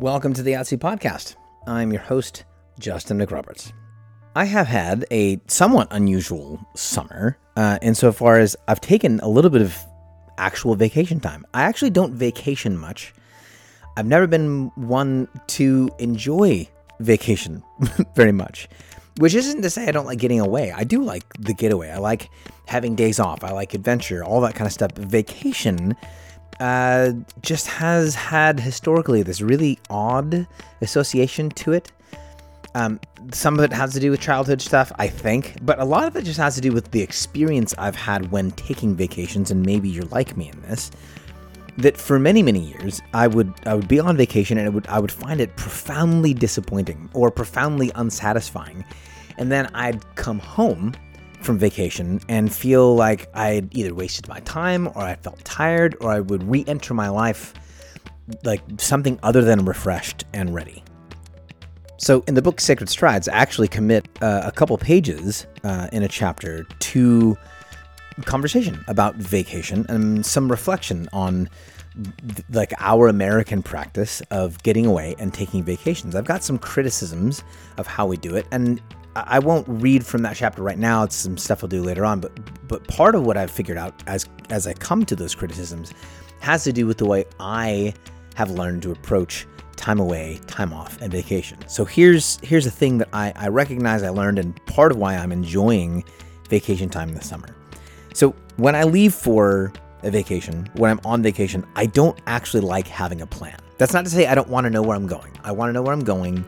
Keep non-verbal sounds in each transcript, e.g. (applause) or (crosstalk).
Welcome to the As It Is Podcast. I'm your host, Justin McRoberts. I have had a somewhat unusual summer uh, insofar as I've taken a little bit of actual vacation time. I actually don't vacation much. I've never been one to enjoy vacation (laughs) very much, which isn't to say I don't like getting away. I do like the getaway. I like having days off. I like adventure, all that kind of stuff. Vacation uh, just has had historically this really odd association to it. Um, some of it has to do with childhood stuff, I think, but a lot of it just has to do with the experience I've had when taking vacations, and maybe you're like me in this. That for many many years, I would I would be on vacation and it would I would find it profoundly disappointing or profoundly unsatisfying, and then I'd come home from vacation and feel like I'd either wasted my time or I felt tired or I would re enter my life like something other than refreshed and ready. So, in the book Sacred Strides, I actually commit uh, a couple pages uh, in a chapter to conversation about vacation and some reflection on like our American practice of getting away and taking vacations. I've got some criticisms of how we do it, and I won't read from that chapter right now. It's some stuff I'll do later on. But but part of what I've figured out as as I come to those criticisms has to do with the way I have learned to approach time away, time off, and vacation. So here's here's a thing that I, I recognize I learned and part of why I'm enjoying vacation time this summer. So when I leave for a vacation, when I'm on vacation, I don't actually like having a plan. That's not to say I don't want to know where I'm going. I want to know where I'm going.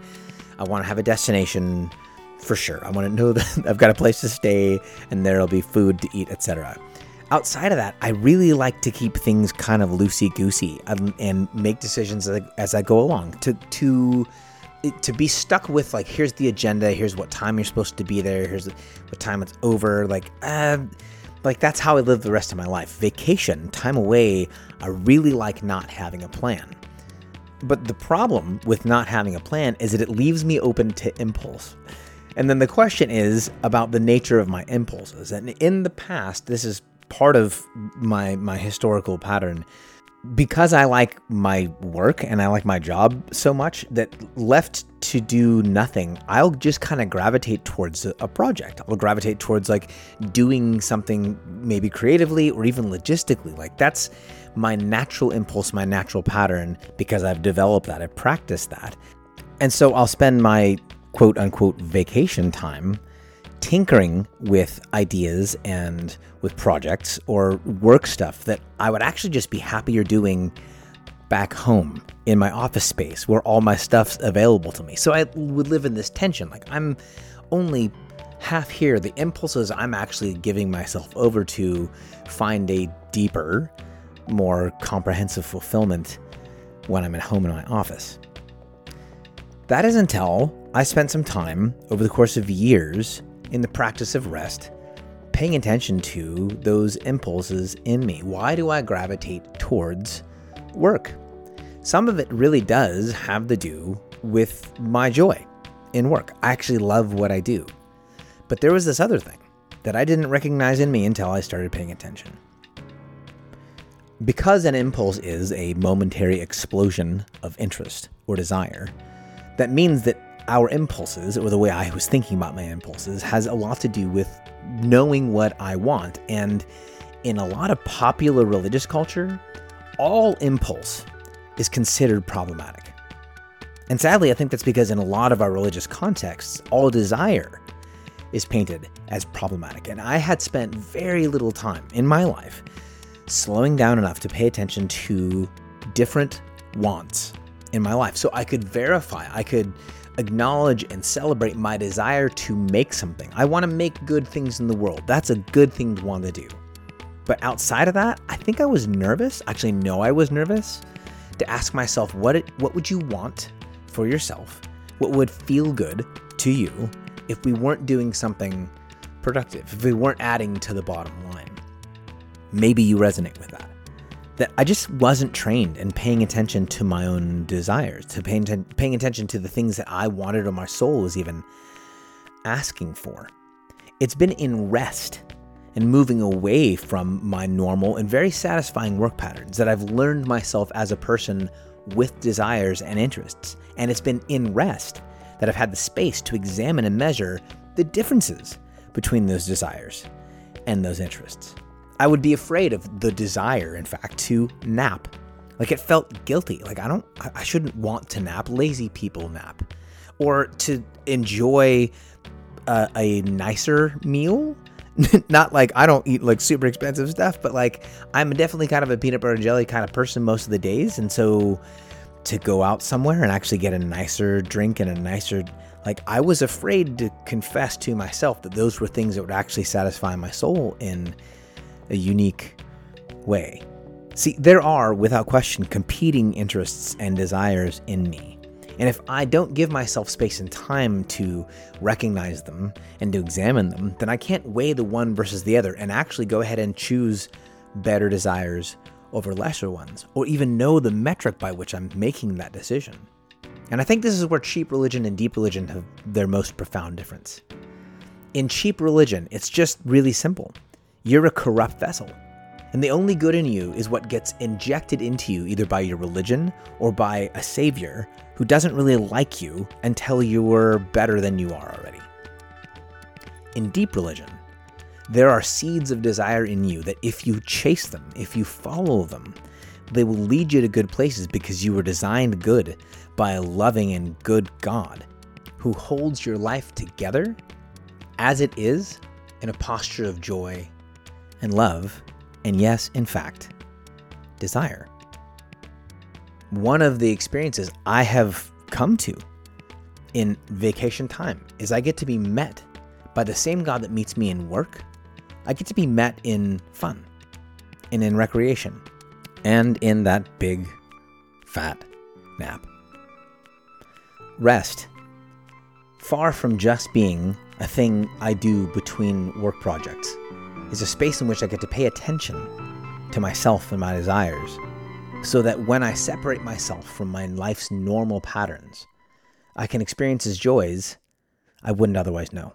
I want to have a destination for sure. I want to know (laughs) that I've got a place to stay and there'll be food to eat, etc. Outside of that, I really like to keep things kind of loosey goosey and, and, make decisions as I, as I go along. To to to be stuck with like here's the agenda, here's what time you're supposed to be there, here's what time it's over. Like uh, like that's how I live the rest of my life. Vacation, time away. I really like not having a plan. But the problem with not having a plan is that it leaves me open to impulse. And then the question is about the nature of my impulses. And in the past, this is part of my my historical pattern because I like my work and I like my job so much that left to do nothing, I'll just kind of gravitate towards a, project. I'll gravitate towards like doing something maybe creatively or even logistically. Like that's my natural impulse, my natural pattern because I've developed that, I've practiced that. And so I'll spend my quote unquote vacation time tinkering with ideas and with projects or work stuff that I would actually just be happier doing back home in my office space where all my stuff's available to me. So I would live in this tension. Like I'm only half here. The impulses I'm actually giving myself over to find a deeper, more comprehensive fulfillment when I'm at home in my office. That is until I spent some time over the course of years in the practice of rest, paying attention to those impulses in me. Why do I gravitate towards work? Some of it really does have to do with my joy in work. I actually love what I do. But there was this other thing that I didn't recognize in me until I started paying attention. Because an impulse is a momentary explosion of interest or desire, that means that our impulses, or the way I was thinking about my impulses, has a lot to do with knowing what I want. And in a lot of popular religious culture, all impulse is considered problematic. And sadly, I think that's because in a lot of our religious contexts, all desire is painted as problematic. And I had spent very little time in my life slowing down enough to pay attention to different wants in my life so I could verify, I could acknowledge and celebrate my desire to make something. I want to make good things in the world. That's a good thing to want to do. But outside of that, I think I was nervous. Actually, no, I was nervous to ask myself what it, what would you want for yourself? What would feel good to you if we weren't doing something productive? If we weren't adding to the bottom line? Maybe you resonate with that that I just wasn't trained in paying attention to my own desires, to paying, paying attention to the things that I wanted or my soul was even asking for. It's been in rest and moving away from my normal and very satisfying work patterns that I've learned myself as a person with desires and interests. And it's been in rest that I've had the space to examine and measure the differences between those desires and those interests. I would be afraid of the desire, in fact, to nap. Like it felt guilty. Like I don't, I shouldn't want to nap. Lazy people nap. Or to enjoy a, a nicer meal. (laughs) Not like I don't eat like super expensive stuff, but like I'm definitely kind of a peanut butter and jelly kind of person most of the days. And so to go out somewhere and actually get a nicer drink and a nicer like I was afraid to confess to myself that those were things that would actually satisfy my soul in a unique way. See, there are, without question, competing interests and desires in me. And if I don't give myself space and time to recognize them and to examine them, then I can't weigh the one versus the other and actually go ahead and choose better desires over lesser ones, or even know the metric by which I'm making that decision. And I think this is where cheap religion and deep religion have their most profound difference. In cheap religion, it's just really simple. You're a corrupt vessel. And the only good in you is what gets injected into you either by your religion or by a savior who doesn't really like you until you're better than you are already. In deep religion, there are seeds of desire in you that if you chase them, if you follow them, they will lead you to good places because you were designed good by a loving and good God who holds your life together as it is in a posture of joy and love, and yes, in fact, desire. One of the experiences I have come to in vacation time is I get to be met by the same God that meets me in work. I get to be met in fun and in recreation and in that big, fat nap. Rest, far from just being a thing I do between work projects, is a space in which I get to pay attention to myself and my desires, so that when I separate myself from my life's normal patterns, I can experience as joys I wouldn't otherwise know.